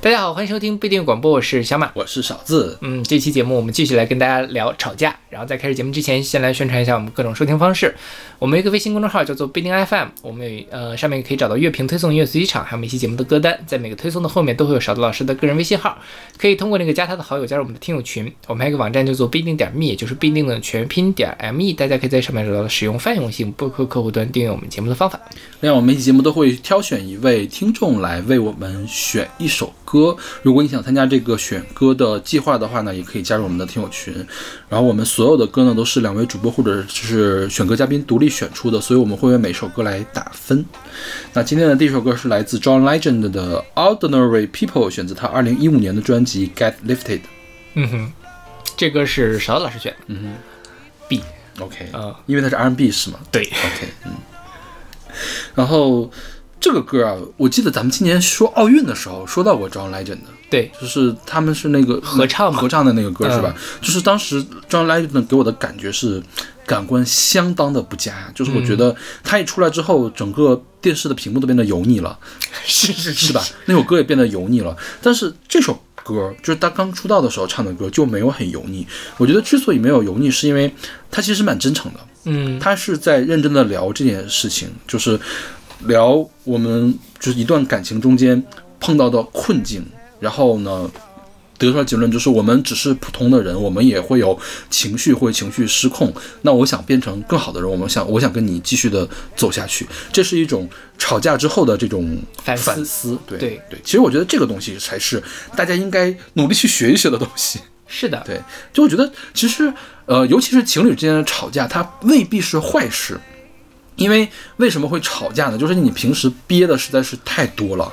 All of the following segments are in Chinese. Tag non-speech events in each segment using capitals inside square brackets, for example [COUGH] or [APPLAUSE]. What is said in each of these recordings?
大家好，欢迎收听不一定广播，我是小马，我是勺子。嗯，这期节目我们继续来跟大家聊吵架。然后在开始节目之前，先来宣传一下我们各种收听方式。我们一个微信公众号叫做不一定 FM，我们有呃上面可以找到乐评推送、音乐随机场，还有每期节目的歌单。在每个推送的后面都会有勺子老师的个人微信号，可以通过那个加他的好友加入我们的听友群。我们还有个网站叫做不一定点 me，也就是不一定的全拼点 me，大家可以在上面找到使用泛用性播客客户端订阅我们节目的方法。另外，我们每期节目都会挑选一位听众来为我们选一首歌。如果你想参加这个选歌的计划的话呢，也可以加入我们的听友群。然后我们所有的歌呢，都是两位主播或者就是选歌嘉宾独立选出的，所以我们会为每首歌来打分。那今天的第一首歌是来自 John Legend 的《Ordinary People》，选择他二零一五年的专辑《Get Lifted》。嗯哼，这歌是勺子老师选。嗯哼，B。OK，啊，因为它是 R&B 是吗？对。OK，嗯。然后这个歌啊，我记得咱们今年说奥运的时候说到过 John Legend 的。对，就是他们是那个合唱嘛，合唱的那个歌是吧？就是当时 John Legend 给我的感觉是感官相当的不佳，就是我觉得他一出来之后，整个电视的屏幕都变得油腻了，[LAUGHS] 是是是吧？那首歌也变得油腻了。但是这首歌就是他刚出道的时候唱的歌就没有很油腻。我觉得之所以没有油腻，是因为他其实蛮真诚的，嗯，他是在认真的聊这件事情，就是聊我们就是一段感情中间碰到的困境。然后呢，得出来结论就是我们只是普通的人，我们也会有情绪，会情绪失控。那我想变成更好的人，我们想，我想跟你继续的走下去。这是一种吵架之后的这种反思。反思对对对，其实我觉得这个东西才是大家应该努力去学一学的东西。是的，对，就我觉得其实呃，尤其是情侣之间的吵架，它未必是坏事。因为为什么会吵架呢？就是你平时憋的实在是太多了，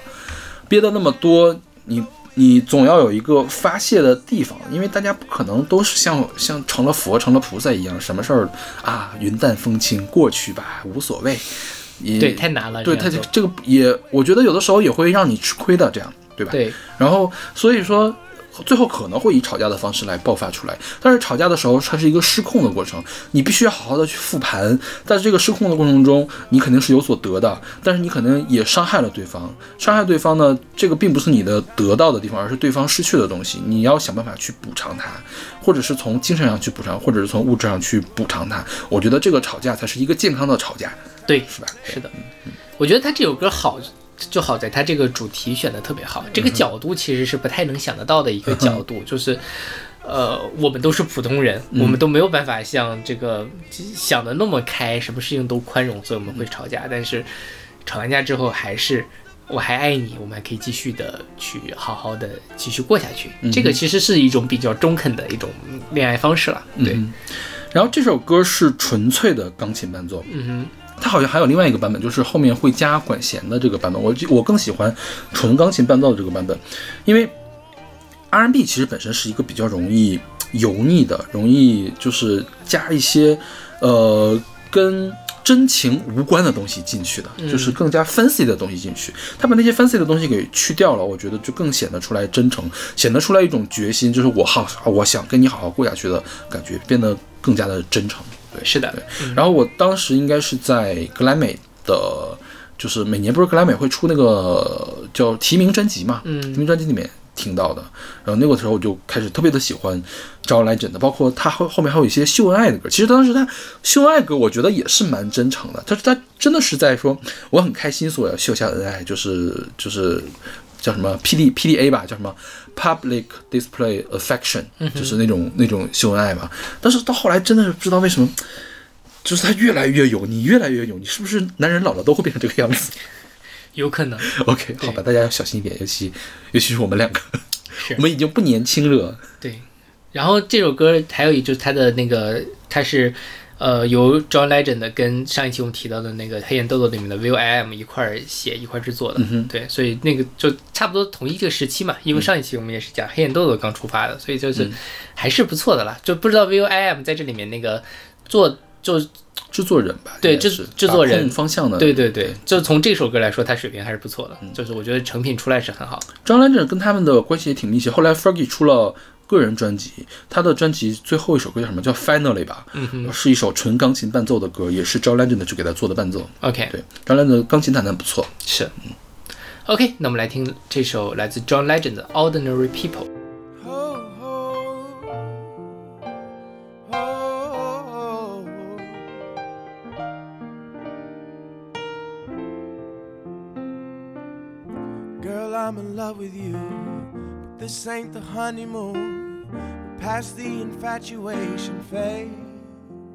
憋的那么多，你。你总要有一个发泄的地方，因为大家不可能都是像像成了佛、成了菩萨一样，什么事儿啊云淡风轻过去吧，无所谓。也对，太难了。对他这个也，我觉得有的时候也会让你吃亏的，这样对吧？对。然后所以说，最后可能会以吵架的方式来爆发出来。但是吵架的时候，它是一个失控的过程，你必须要好好的去复盘。在这个失控的过程中，你肯定是有所得的，但是你可能也伤害了对方。伤害对方呢，这个并不是你的得到的地方，而是对方失去的东西。你要想办法去补偿他，或者是从精神上去补偿，或者是从物质上去补偿他。我觉得这个吵架才是一个健康的吵架，对，是吧？是的，我觉得他这首歌好。就好在它这个主题选的特别好，这个角度其实是不太能想得到的一个角度，就是，呃，我们都是普通人，我们都没有办法像这个想的那么开，什么事情都宽容，所以我们会吵架。但是吵完架之后，还是我还爱你，我们还可以继续的去好好的继续过下去。这个其实是一种比较中肯的一种恋爱方式了。对。然后这首歌是纯粹的钢琴伴奏。嗯哼。它好像还有另外一个版本，就是后面会加管弦的这个版本。我我更喜欢纯钢琴伴奏的这个版本，因为 R&B 其实本身是一个比较容易油腻的，容易就是加一些呃跟真情无关的东西进去的，就是更加 fancy 的东西进去。他把那些 fancy 的东西给去掉了，我觉得就更显得出来真诚，显得出来一种决心，就是我好我想跟你好好过下去的感觉，变得更加的真诚。对，是的，对。然后我当时应该是在格莱美的，就是每年不是格莱美会出那个叫提名专辑嘛，嗯，提名专辑里面听到的。然后那个时候我就开始特别的喜欢 John Legend 的，包括他后后面还有一些秀恩爱的歌。其实当时他秀恩爱歌，我觉得也是蛮真诚的。他他真的是在说我很开心，所以要秀下恩爱，就是就是叫什么 P D P D A 吧，叫什么 Public Display Affection，、嗯、就是那种那种秀恩爱嘛。但是到后来真的是不知道为什么，就是他越来越有，你，越来越有，你，是不是男人老了都会变成这个样子？有可能。OK，好吧，大家要小心一点，尤其尤其是我们两个，[LAUGHS] 我们已经不年轻了。对，然后这首歌还有一就是他的那个，他是呃由 John Legend 跟上一期我们提到的那个黑眼豆豆里面的 Will I Am 一块儿写一块儿制作的。嗯、对，所以那个就差不多同一个时期嘛，因为上一期我们也是讲黑眼豆豆刚出发的，所以就是还是不错的啦。就不知道 Will I Am 在这里面那个做就。制作人吧，对制制作人方向的，对对对，就从这首歌来说，他水平还是不错的，就是我觉得成品出来是很好。，John Legend 跟他们的关系也挺密切。后来 Fergie 出了个人专辑，他的专辑最后一首歌叫什么？叫 Finally 吧，是一首纯钢琴伴奏的歌，也是 John Legend 去给他做的伴奏。OK，对，John Legend 的钢琴弹得不错。是。OK，那我们来听这首来自 John Legend 的《Ordinary People》。Oh, oh, oh, Girl, I'm in love with you, but this ain't the honeymoon. Past the infatuation phase.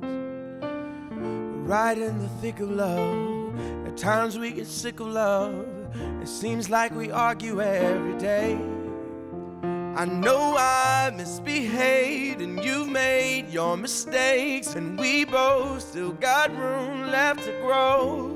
We're right in the thick of love. At times we get sick of love. It seems like we argue every day. I know I misbehaved and you've made your mistakes, and we both still got room left to grow.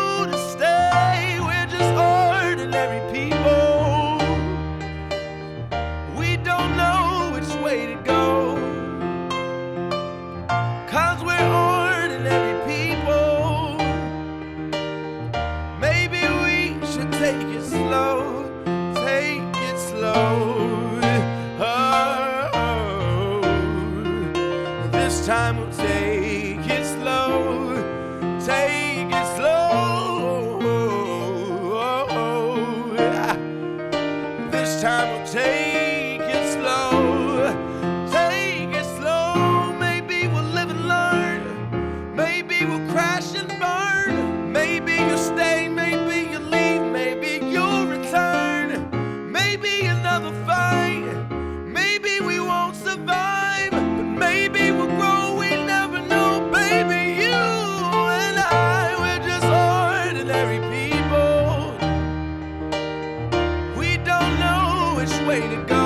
We're just ordinary people. To go.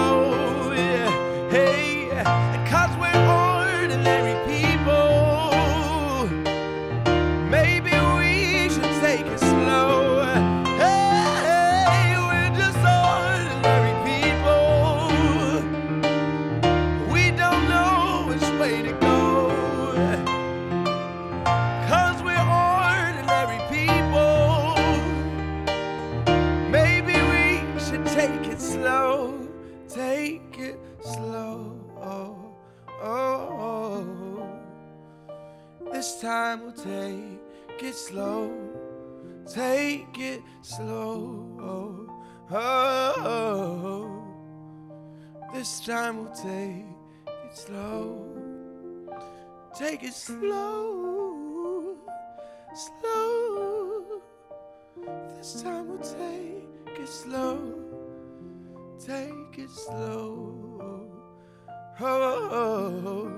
Time we'll take it slow. Take it slow. Slow. This time we'll take it slow. Take it slow. Oh,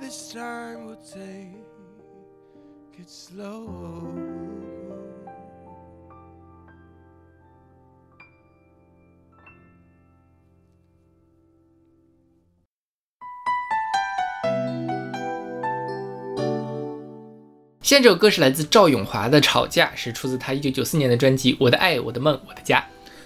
this time we'll take it slow. 现在这首歌是来自赵咏华的《吵架》，是出自他一九九四年的专辑《我的爱我的梦我的家》。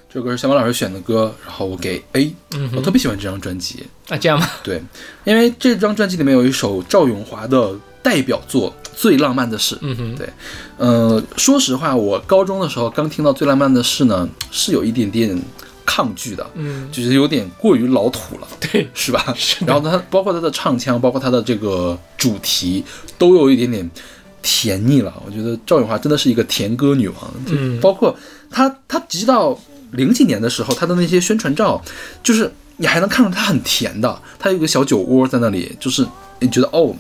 这首歌是小马老师选的歌，然后我给 A，、嗯我特别喜欢这张专辑，啊，这样吗？对，因为这张专辑里面有一首赵咏华的代表作《最浪漫的事》。嗯哼，对，呃，说实话，我高中的时候刚听到《最浪漫的事》呢，是有一点点抗拒的，嗯，就是有点过于老土了，[LAUGHS] 对，是吧？是然后它包括它的唱腔，包括它的这个主题，都有一点点甜腻了。我觉得赵咏华真的是一个甜歌女王，就嗯包括她，她直到零几年的时候，她的那些宣传照，就是你还能看出她很甜的，她有个小酒窝在那里，就是你觉得哦，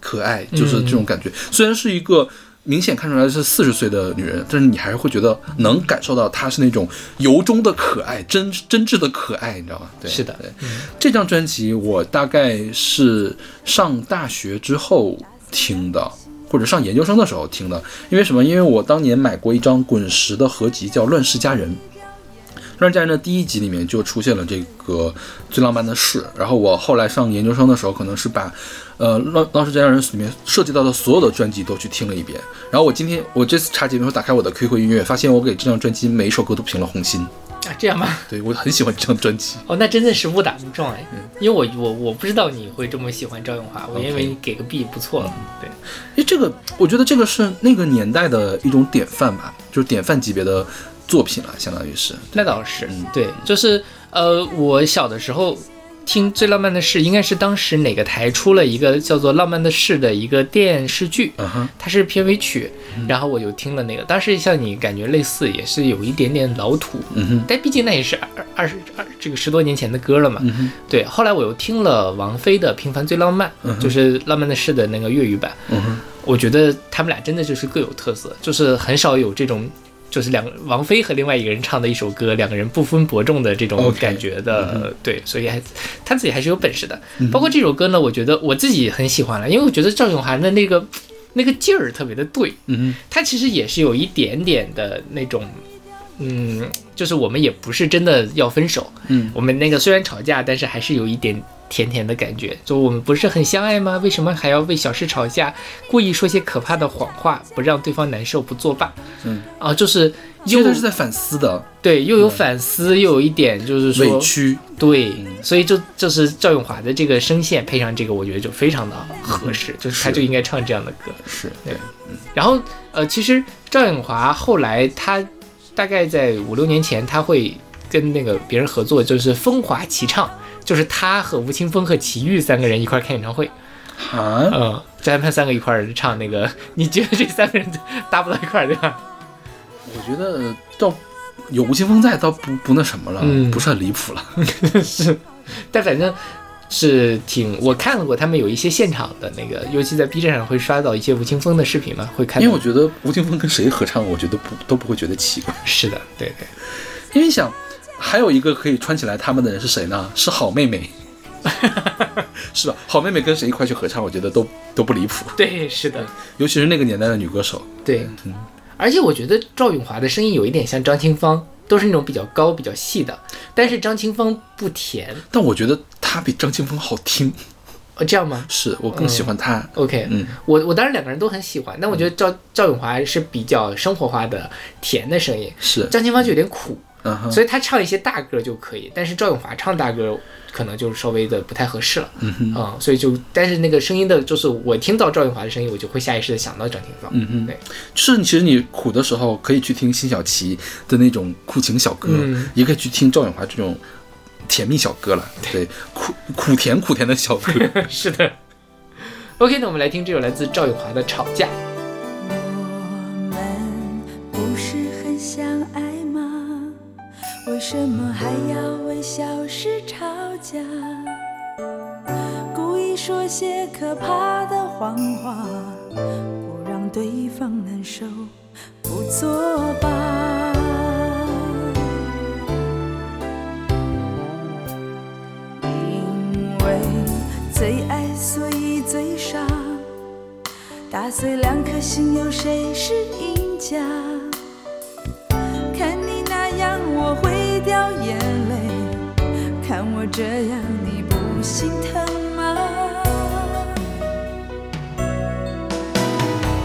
可爱，就是这种感觉。虽然是一个。明显看出来是四十岁的女人，但是你还是会觉得能感受到她是那种由衷的可爱，真真挚的可爱，你知道吗？对，是的对。这张专辑我大概是上大学之后听的，或者上研究生的时候听的。因为什么？因为我当年买过一张滚石的合集，叫《乱世佳人》。《乱世佳人》的第一集里面就出现了这个最浪漫的事，然后我后来上研究生的时候，可能是把，呃，《乱乱世佳人》里面涉及到的所有的专辑都去听了一遍。然后我今天我这次查节目打开我的 QQ 音乐，发现我给这张专辑每一首歌都评了红心。啊，这样吗？[LAUGHS] 对我很喜欢这张专辑。哦，那真的是误打误撞哎，因为我我我不知道你会这么喜欢赵咏华，我以为你给个 B 不错了，对，因为这个，我觉得这个是那个年代的一种典范吧，就是典范级别的作品了，相当于是。那倒是嗯，对，就是呃，我小的时候听《最浪漫的事》，应该是当时哪个台出了一个叫做《浪漫的事》的一个电视剧，它是片尾曲，然后我就听了那个，当时像你感觉类似，也是有一点点老土，但毕竟那也是二二十二这个十多年前的歌了嘛。对，后来我又听了王菲的《平凡最浪漫》，就是《浪漫的事》的那个粤语版，我觉得他们俩真的就是各有特色，就是很少有这种。就是两个王菲和另外一个人唱的一首歌，两个人不分伯仲的这种感觉的对，所以还他自己还是有本事的。嗯包括这首歌呢，我觉得我自己很喜欢了，因为我觉得赵咏涵的那个那个劲儿特别的对，嗯他其实也是有一点点的那种，嗯，就是我们也不是真的要分手，嗯。我们那个虽然吵架，但是还是有一点甜甜的感觉。就我们不是很相爱吗？为什么还要为小事吵架？故意说些可怕的谎话，不让对方难受，不作罢。嗯，啊，就是又他是在反思的，对，又有反思，又有一点就是说委屈。对，所以就就是赵咏华的这个声线配上这个，我觉得就非常的合适，就是他就应该唱这样的歌。是对然后呃，其实赵咏华后来他大概在五六年前，他会跟那个别人合作，就是风华齐唱，就是他和吴青峰和齐豫三个人一块儿开演唱会，啊，嗯，他们三个一块儿唱那个，[LAUGHS] 你觉得这三个人搭不到一块儿对吧？我觉得倒有吴青峰在，倒不不那什么了，嗯不是很离谱了。[LAUGHS] 是，但反正是挺，我看过他们有一些现场的那个，尤其在 B 站上会刷到一些吴青峰的视频嘛，会看。因为我觉得吴青峰跟谁合唱，我觉得不都不会觉得奇怪。是的，对对，因为你想，还有一个可以穿起来他们的人是谁呢？是好妹妹，[LAUGHS] 是吧？好妹妹跟谁一块去合唱，我觉得都都不离谱，对是的，尤其是那个年代的女歌手。对，嗯。而且我觉得赵咏华的声音有一点像张清芳，都是那种比较高、比较细的，但是张清芳不甜，但我觉得她比张清芳好听，哦，这样吗？是我更喜欢她。？OK，嗯，我我当然两个人都很喜欢，但我觉得赵赵咏华是比较生活化的甜的声音，是，张清芳就有点苦，嗯哼，所以他唱一些大歌就可以，但是赵咏华唱大歌可能就稍微的不太合适了，嗯哼，嗯，所以就但是那个声音的，就是我听到赵咏华的声音，我就会下意识的想到张庭芳，嗯哼对，就是其实你苦的时候可以去听辛晓琪的那种苦情小歌，嗯也可以去听赵咏华这种甜蜜小歌了。对，苦苦甜苦甜的小歌。[LAUGHS] 是的。OK，那我们来听这首来自赵咏华的《吵架》。为什么还要为小事吵架？故意说些可怕的谎话，不让对方难受，不作罢。因为最爱，所以最傻。打碎两颗心，有谁是赢家？看你那样，我会眼泪看我这样你不心疼吗？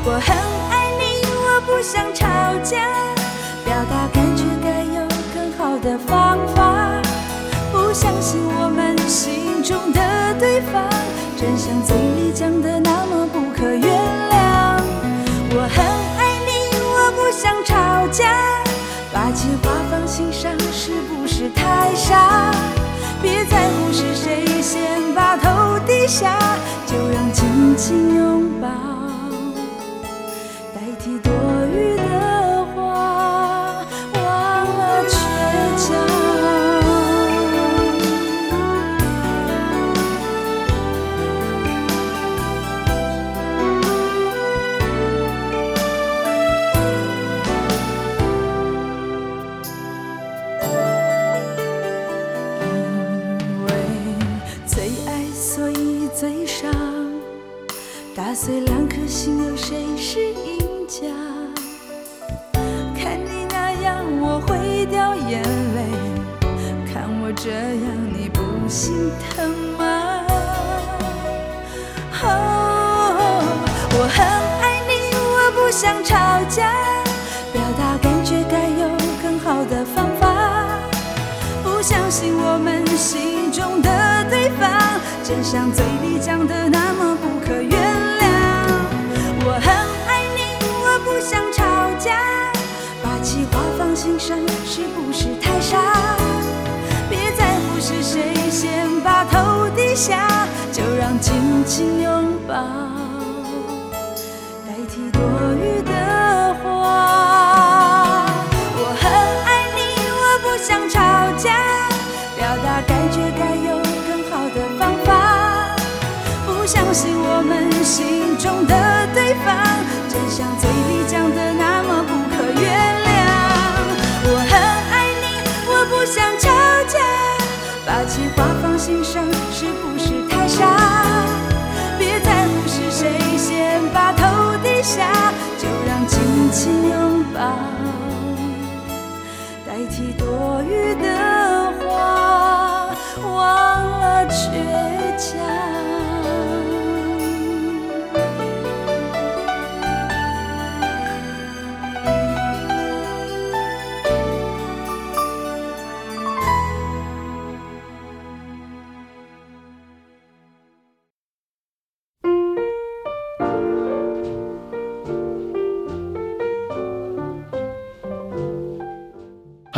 我很爱你我不想吵架表达感觉该有更好的方法。不相信我们心中的对方真相嘴里讲的傻？别在乎是谁先把头低下，就让紧紧拥抱这样，你不心疼吗？哦，我很爱你，我不想吵架，表达感觉该有更好的方法。不相信我们心中的对方，真像嘴里讲的那么不可原紧拥抱代替多余的话。我很爱你，我不想吵架，表达感觉该有更好的方法。不相信我们心中的对方，真像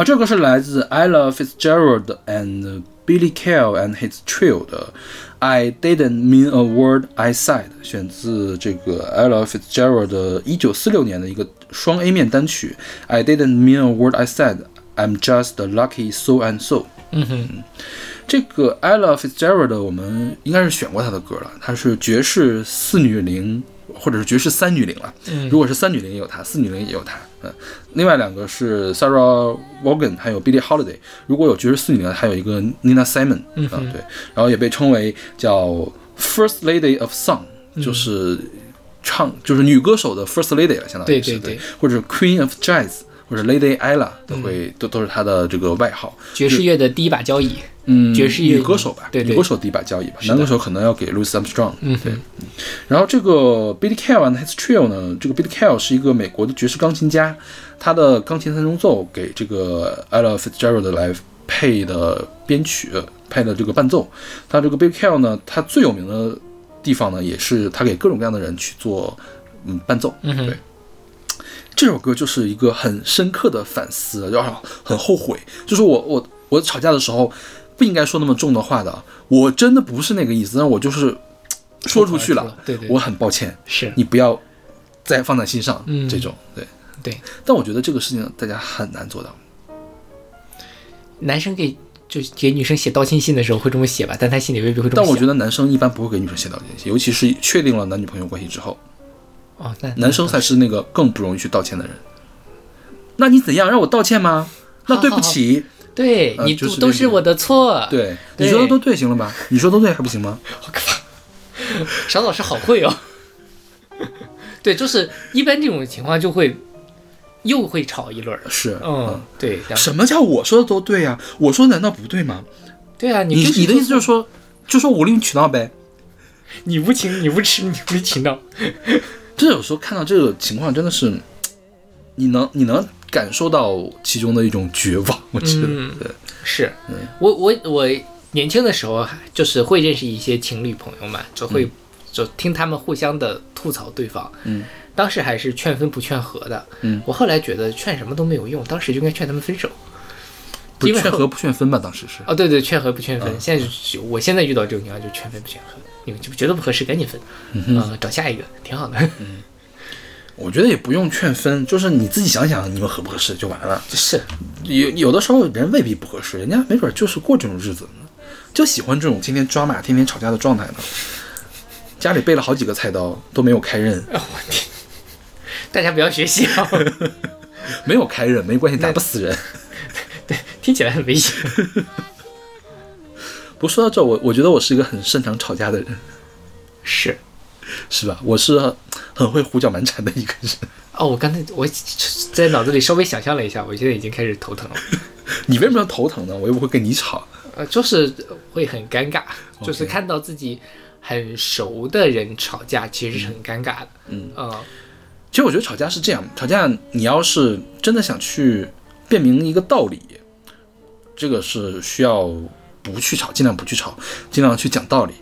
好，这个是来自 Ella Fitzgerald and Billy Cale and his trio 的 I Didn't Mean a Word I Said，选自这个 Ella Fitzgerald 的1946年的一个双 A 面单曲 I Didn't Mean a Word I Said，I'm Just a Lucky So and So。嗯哼，这个 Ella Fitzgerald 我们应该是选过她的歌了，她是爵士四女伶 或者是爵士三女伶了。如果是三女伶也有她，四女伶也有她。嗯，另外两个是 Sarah Vaughan 还有 Billie Holiday。如果有爵士四女伶，还有一个 Nina Simon 嗯啊，对，然后也被称为叫 First Lady of Song，就是唱就是女歌手的 First Lady 了，相当于是对对对。或者 Queen of Jazz 或者 Lady Ella 都会、都都是他的这个外号。爵士乐的第一把交椅。嗯，爵士乐女歌手吧，对对女歌手第一把交椅吧，男歌手可能要给 Louis Armstrong。嗯对。然后这个 Billy Cale and his trio 呢，这个 Billy Cale 是一个美国的爵士钢琴家，他的钢琴三重奏给这个 Ella Fitzgerald 来配的编曲，配的这个伴奏。他这个 Billy Cale 呢，他最有名的地方呢，也是他给各种各样的人去做嗯伴奏。嗯对。这首歌就是一个很深刻的反思，就是很后悔，就是我我我吵架的时候不应该说那么重的话的，我真的不是那个意思，但我就是说出去了，对对我很抱歉，是。你不要再放在心上，嗯这种。对。对，但我觉得这个事情大家很难做到，男生给就给女生写道歉信的时候会这么写吧，但他心里未必会这么想。但我觉得男生一般不会给女生写道歉信，尤其是确定了男女朋友关系之后，哦，那男生才是那个更不容易去道歉的人。那你怎样让我道歉吗？[LAUGHS] 那对不起，[LAUGHS] 对你呃就是都都是我的错。，对对你说的都对，行了吧？你说都对还不行吗？[LAUGHS] 小老师好会哦。对，就是一般这种情况就会又会吵一轮。是，嗯，对，什么叫我说的都对呀、我说难道不对吗？对啊，你你你的意思就是说说，就说无理取闹呗？你无情，你无耻，你无理取闹。这有时候看到这个情况，真的是，你能你能感受到其中的一种绝望。我觉得，嗯对，是我我我年轻的时候还就是会认识一些情侣朋友嘛，就会就听他们互相的吐槽对方。嗯，当时还是劝分不劝和的。嗯，我后来觉得劝什么都没有用，当时就应该劝他们分手。劝和不劝分吧？当时是。哦，对对，劝和不劝分。嗯现在就我现在遇到这种情况就劝分不劝和，你们就觉得不合适赶紧分，嗯、找下一个挺好的。嗯我觉得也不用劝分，就是你自己想想你们合不合适就完了。是，有有的时候人未必不合适，人家没准就是过这种日子呢，就喜欢这种天天抓马、天天吵架的状态呢。家里备了好几个菜刀都没有开刃，[LAUGHS] 我天大家不要学习啊，[LAUGHS] 没有开刃没关系，打不死人。[LAUGHS] 对听起来很危险。不过说到这，我我觉得我是一个很擅长吵架的人，是。是吧？我是很会胡搅蛮缠的一个人。哦，我刚才我在脑子里稍微想象了一下，我现在已经开始头疼了。[LAUGHS] 你为什么要头疼呢？我又不会跟你吵。呃，就是会很尴尬，就是看到自己很熟的人吵架，其实是很尴尬的。嗯呃，其实我觉得吵架是这样，吵架你要是真的想去辨明一个道理，这个是需要不去吵，尽量不去吵，尽量去讲道理。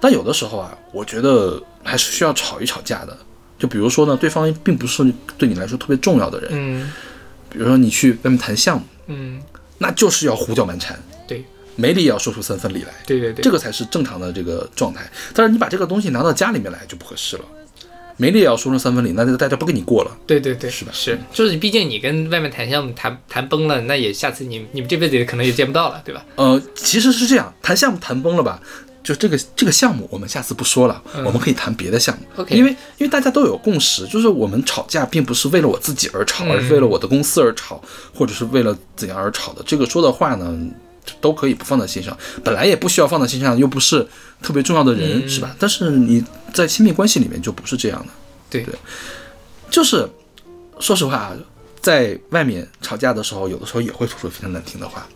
但有的时候啊，我觉得还是需要吵一吵架的。就比如说呢，对方并不是对你来说特别重要的人，嗯。比如说你去外面谈项目，嗯，那就是要胡搅蛮缠，对。没理也要说出三分理来，对对对，这个才是正常的这个状态。但是你把这个东西拿到家里面来就不合适了，没理也要说成三分理，那就大家不跟你过了。对对对，是吧是，就是毕竟你跟外面谈项目谈谈崩了，那也下次你你们这辈子也可能也见不到了，对吧？呃，其实是这样，谈项目谈崩了吧？就这个这个项目，我们下次不说了，我们可以谈别的项目。因为因为大家都有共识，就是我们吵架并不是为了我自己而吵，嗯而是为了我的公司而吵，或者是为了怎样而吵的。这个说的话呢，都可以不放在心上，本来也不需要放在心上，又不是特别重要的人，嗯是吧？但是你在亲密关系里面就不是这样的。对对就是说实话啊，在外面吵架的时候，有的时候也会说出非常难听的话。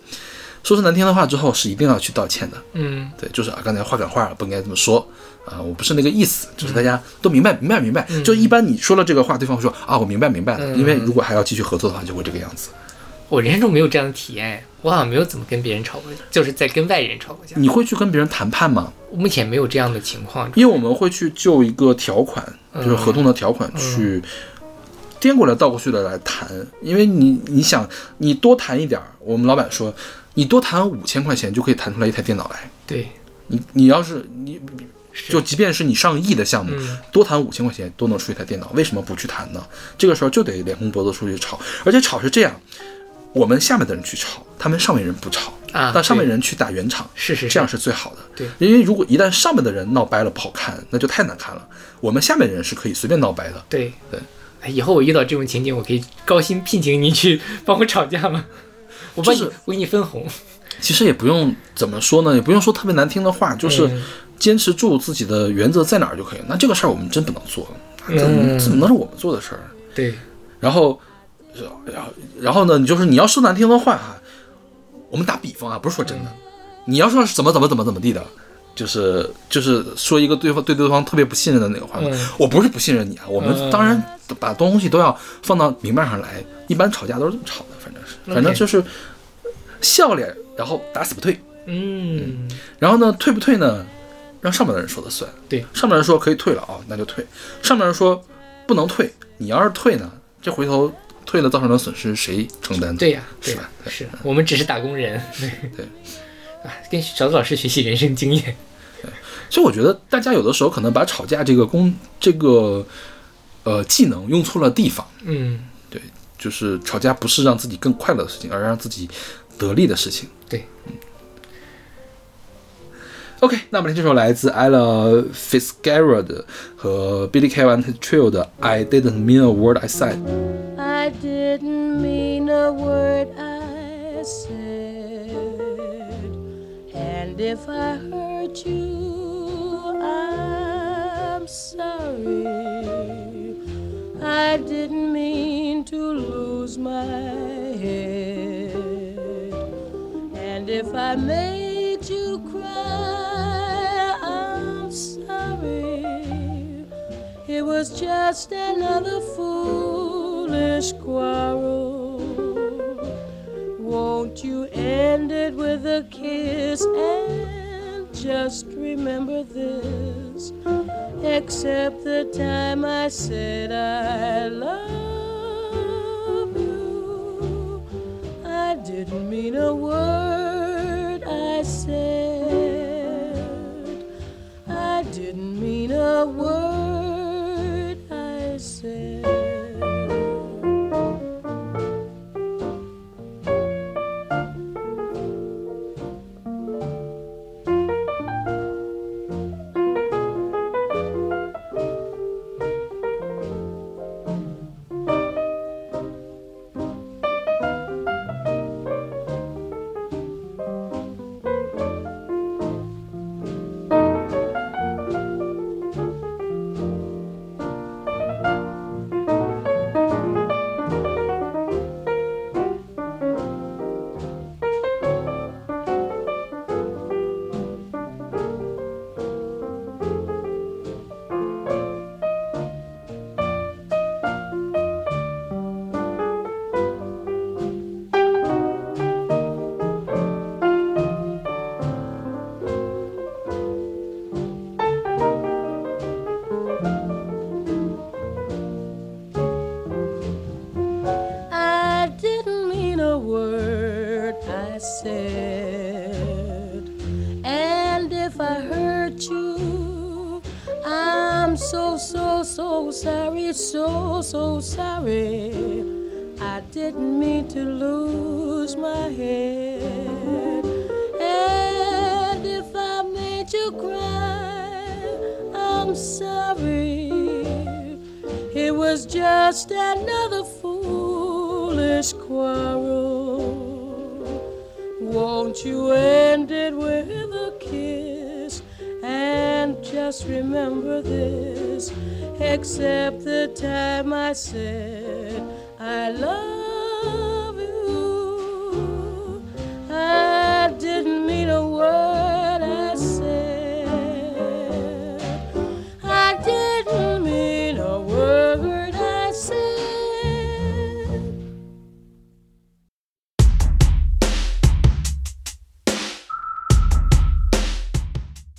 说出难听的话之后，是一定要去道歉的。嗯对，就是啊，刚才话赶话了，不应该这么说啊，我不是那个意思，就是大家都明白，明白，明白。就一般你说了这个话，对方会说啊，我明白，明白了。嗯因为如果还要继续合作的话，就会这个样子。我人生中没有这样的体验，我好像没有怎么跟别人吵过架，就是在跟外人吵过架。你会去跟别人谈判吗？目前没有这样的情况。因为我们会去就一个条款，就是合同的条款去颠过来倒过去的来谈，因为你你想你多谈一点儿，我们老板说你多谈五千块钱就可以谈出来一台电脑来。对，你你要是你就即便是你上亿的项目，嗯多谈五千块钱都能出一台电脑，为什么不去谈呢？这个时候就得脸红脖子出去吵，而且吵是这样，我们下面的人去吵，他们上面人不吵啊但上面人去打圆场，是是是这样是最好的。对因为如果一旦上面的人闹掰了不好看，那就太难看了。我们下面人是可以随便闹掰的。对对。哎，以后我遇到这种情景，我可以高薪聘请你去帮我吵架吗？[LAUGHS] 我帮你，就是我给你分红。其实也不用怎么说呢，也不用说特别难听的话，就是嗯坚持住自己的原则在哪儿就可以了。那这个事儿我们真不能做，怎么嗯怎么能是我们做的事儿？对，然后，然后，然后呢，你就是你要说难听的话哈，我们打比方啊，不是说真的，你要说是怎么怎么怎么怎么地的，就是就是说一个对方对对方特别不信任的那个话，嗯。我不是不信任你啊，我们嗯当然把东西都要放到明面上来，一般吵架都是这么吵的，反正是，反正就是笑脸，然后打死不退，嗯，然后呢，退不退呢，让上面的人说了算。对，上面人说可以退了啊、那就退；上面人说不能退，你要是退呢，这回头退了造成的损失谁承担？对呀、对是吧？对是我们只是打工人。[LAUGHS] 对，啊，跟小子老师学习人生经验。所以我觉得大家有的时候可能把吵架这个功这个呃技能用错了地方，嗯，对就是吵架不是让自己更快乐的事情，而让自己得利的事情。对。OK，那么这首来自 Ella Fitzgerald 和 Billy K. and his Trio 的《I Didn't Mean a Word I Said》。 I didn't mean a word I said. And if I hurt you, I'm sorry. I didn't mean to lose my head. And if I made you It was just another foolish quarrel. Won't you end it with a kiss and just remember this? Except the time I said I love you. I didn't mean a word I said.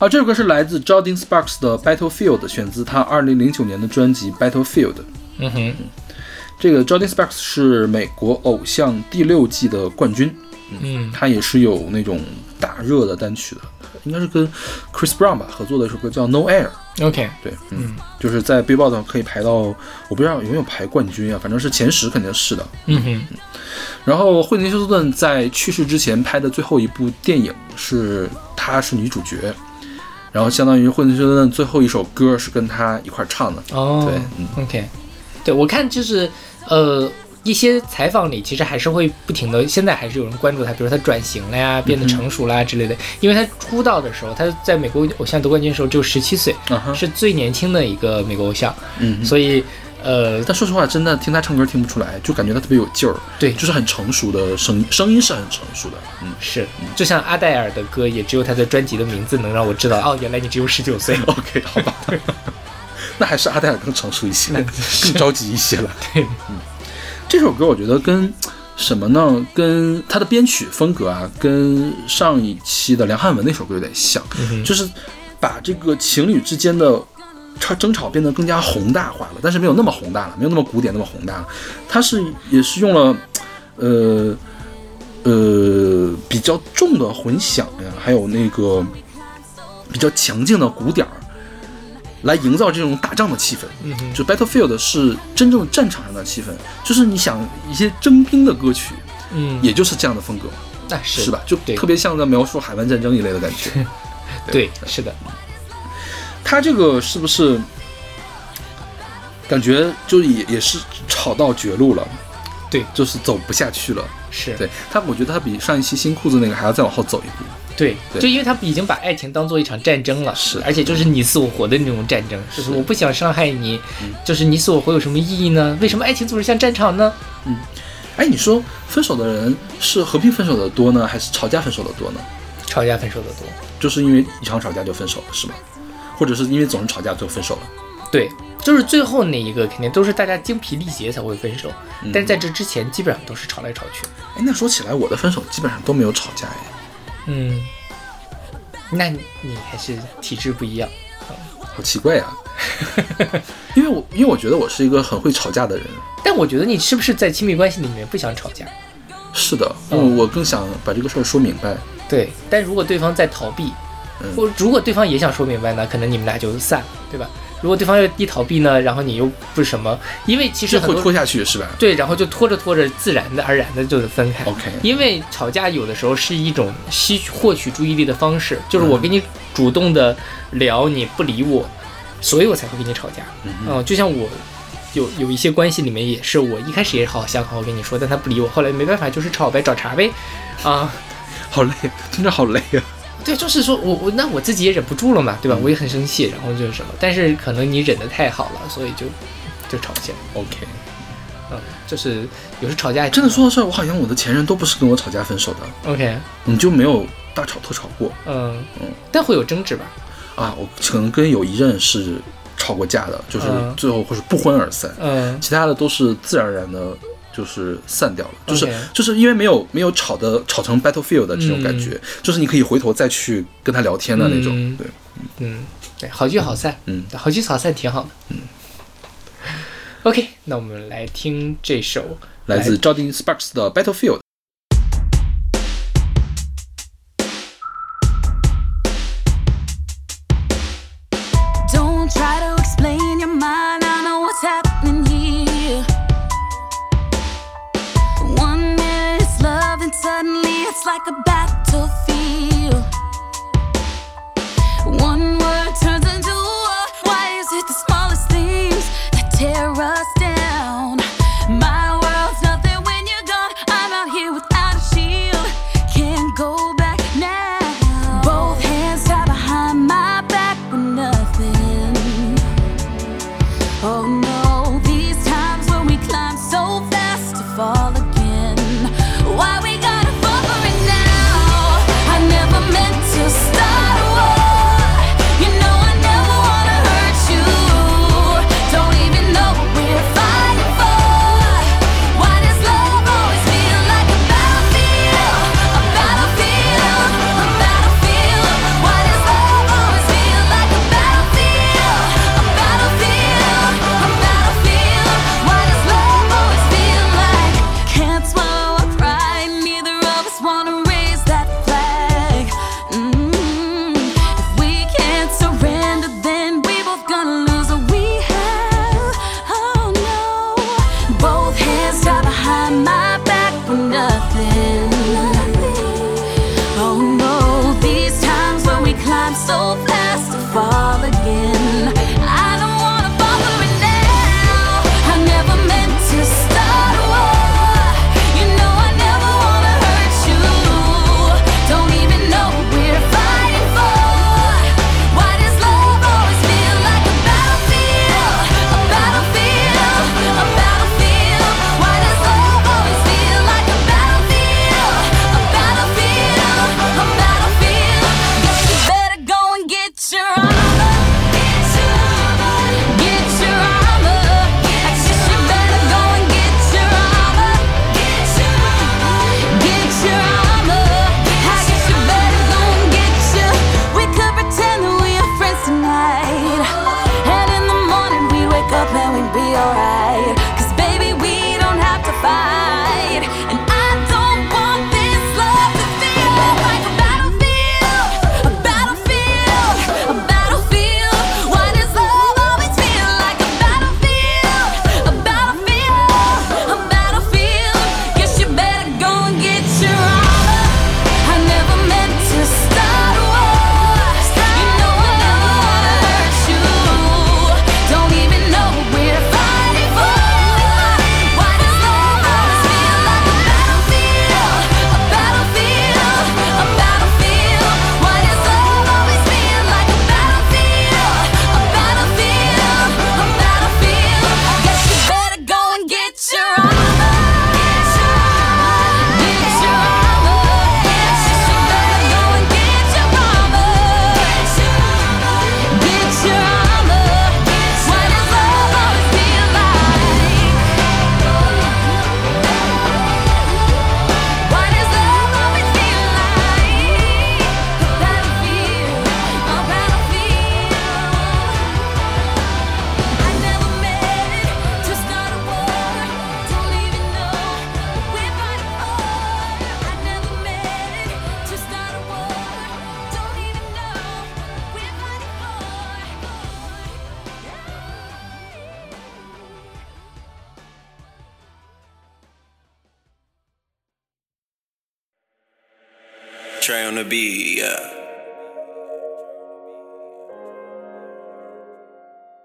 好，这首歌是来自 Jordan Sparks 的 Battlefield，选自他2009年的专辑 Battlefield。嗯哼，这个 Jordan Sparks 是美国偶像第六季的冠军，嗯。他也是有那种大热的单曲的，应该是跟 Chris Brown 吧合作的一首歌叫 No Air。，OK，对，嗯，就是在 Billboard 上可以排到，我不知道有没有排冠军啊，反正是前十肯定是的。嗯哼，然后惠特尼休斯顿在去世之前拍的最后一部电影是她是女主角，然后相当于惠特尼休斯顿最后一首歌是跟他一块儿唱的。哦，对嗯，OK，对我看就是呃。一些采访里，其实还是会不停的，现在还是有人关注他，比如他转型了呀，变得成熟啦之类的。因为他出道的时候，他在美国偶像夺冠军的时候只有十七岁，是最年轻的一个美国偶像，嗯，所以呃，但说实话，真的听他唱歌听不出来，就感觉他特别有劲儿，对就是很成熟的声音，声音是很成熟的，嗯。是，就像阿黛尔的歌，也只有他的专辑的名字能让我知道，哦，原来你只有十九岁。[LAUGHS] OK，好吧，[LAUGHS] 那还是阿黛尔更成熟一些，[LAUGHS] 更着急一些了。对，嗯，这首歌我觉得跟什么呢？跟他的编曲风格啊，跟上一期的梁汉文那首歌有点像，就是把这个情侣之间的吵争吵变得更加宏大化了，但是没有那么宏大了，没有那么古典那么宏大了。它是也是用了，呃呃比较重的混响呀，还有那个比较强劲的鼓点儿，来营造这种打仗的气氛。嗯，就 Battlefield 是真正战场上的气氛，就是你想一些征兵的歌曲，嗯，也就是这样的风格，那是是吧？就特别像在描述海湾战争一类的感觉。[LAUGHS] 对，是的，他这个是不是感觉就也也是吵到绝路了？对就是走不下去了。是对他，我觉得他比上一期新裤子那个还要再往后走一步。对，对就因为他已经把爱情当做一场战争了，是而且就是你死我活的那种战争，就是我不想伤害你，嗯就是你死我活有什么意义呢？为什么爱情总是像战场呢？嗯哎，你说分手的人是和平分手的多呢，还是吵架分手的多呢？吵架分手的多，就是因为一场吵架就分手了，是吗？或者是因为总是吵架最后分手了？对，就是最后那一个肯定都是大家精疲力竭才会分手，嗯但是在这之前基本上都是吵来吵去。哎，那说起来，我的分手基本上都没有吵架哎。嗯，那你还是体质不一样。好奇怪啊！因为我因为我觉得我是一个很会吵架的人。但我觉得你是不是在亲密关系里面不想吵架？是的，嗯我我更想把这个事儿说明白。对，但如果对方在逃避，嗯或如果对方也想说明白呢，可能你们俩就散了，对吧？如果对方要一逃避呢，然后你又不什么，因为其实会拖下去是吧？对，然后就拖着拖着，自然的而然的就是分开。OK 因为吵架有的时候是一种吸取获取注意力的方式，就是嗯我跟你主动的聊，你不理我，所以我才会跟你吵架。嗯、就像我有有一些关系里面也是，我一开始也好想好好跟你说，但他不理我，后来没办法就是吵呗，找茬呗。啊，好累，真的好累啊！对，就是说我我那我自己也忍不住了嘛，对吧？我也很生气，然后就是什么，但是可能你忍得太好了，所以就就吵起来。OK，嗯，就是有时吵架真的说到这儿，我好像我的前任都不是跟我吵架分手的，OK，你就没有大吵特吵过嗯嗯但会有争执吧？啊？我可能跟有一任是吵过架的，就是嗯最后会是不欢而散，嗯其他的都是自然而然的，就是散掉了，就是就是因为没有没有吵的吵成 battlefield 的这种感觉，就是你可以回头再去跟他聊天的那种，嗯。对，嗯，对，好聚好散，嗯，好聚好散挺好的。嗯，OK，那我们来听这首来自 Jordan Sparks 的 battlefield。Like a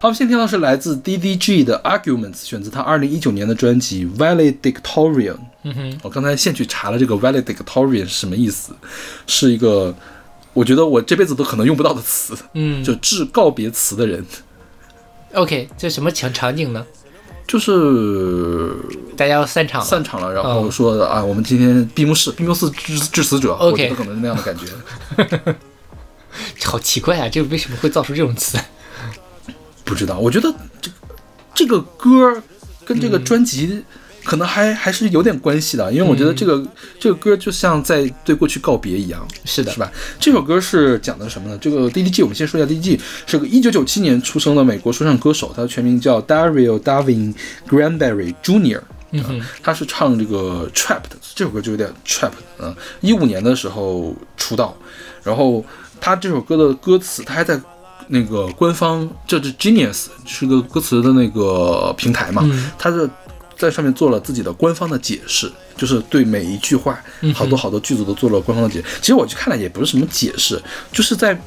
好，我们现在听到是来自 DDG 的 Arguments，选择他二零一九年的专辑 Valedictorian。嗯哼，我刚才现去查了这个 Valedictorian 是什么意思，是一个我觉得我这辈子都可能用不到的词，嗯 [LAUGHS] 就致告别词的人，，OK，这什么场场景呢？就是大家要散场了。散场了，然后说、啊，我们今天闭幕式，闭幕式致致死者 OK 我觉得可能是那样的感觉。[LAUGHS] 好奇怪啊，这个为什么会造出这种词？不知道，我觉得这这个歌跟这个专辑可能还还是有点关系的，因为我觉得这个、这个歌就像在对过去告别一样，是的是吧？这首歌是讲的什么呢？这个 DDG 我们先说一下，DDG 是个1997年出生的美国说唱歌手，他的全名叫 Dario Davin Granberry Jr. 嗯哼，他是唱这个 trap 的，这首歌就有点 trap，嗯，一五年的时候出道，然后他这首歌的歌词，他还在那个官方，这是 Genius 是个歌词的那个平台嘛，嗯他是在上面做了自己的官方的解释，就是对每一句话，好多好多句子都做了官方的解释。其实我去看了也不是什么解释，就是在。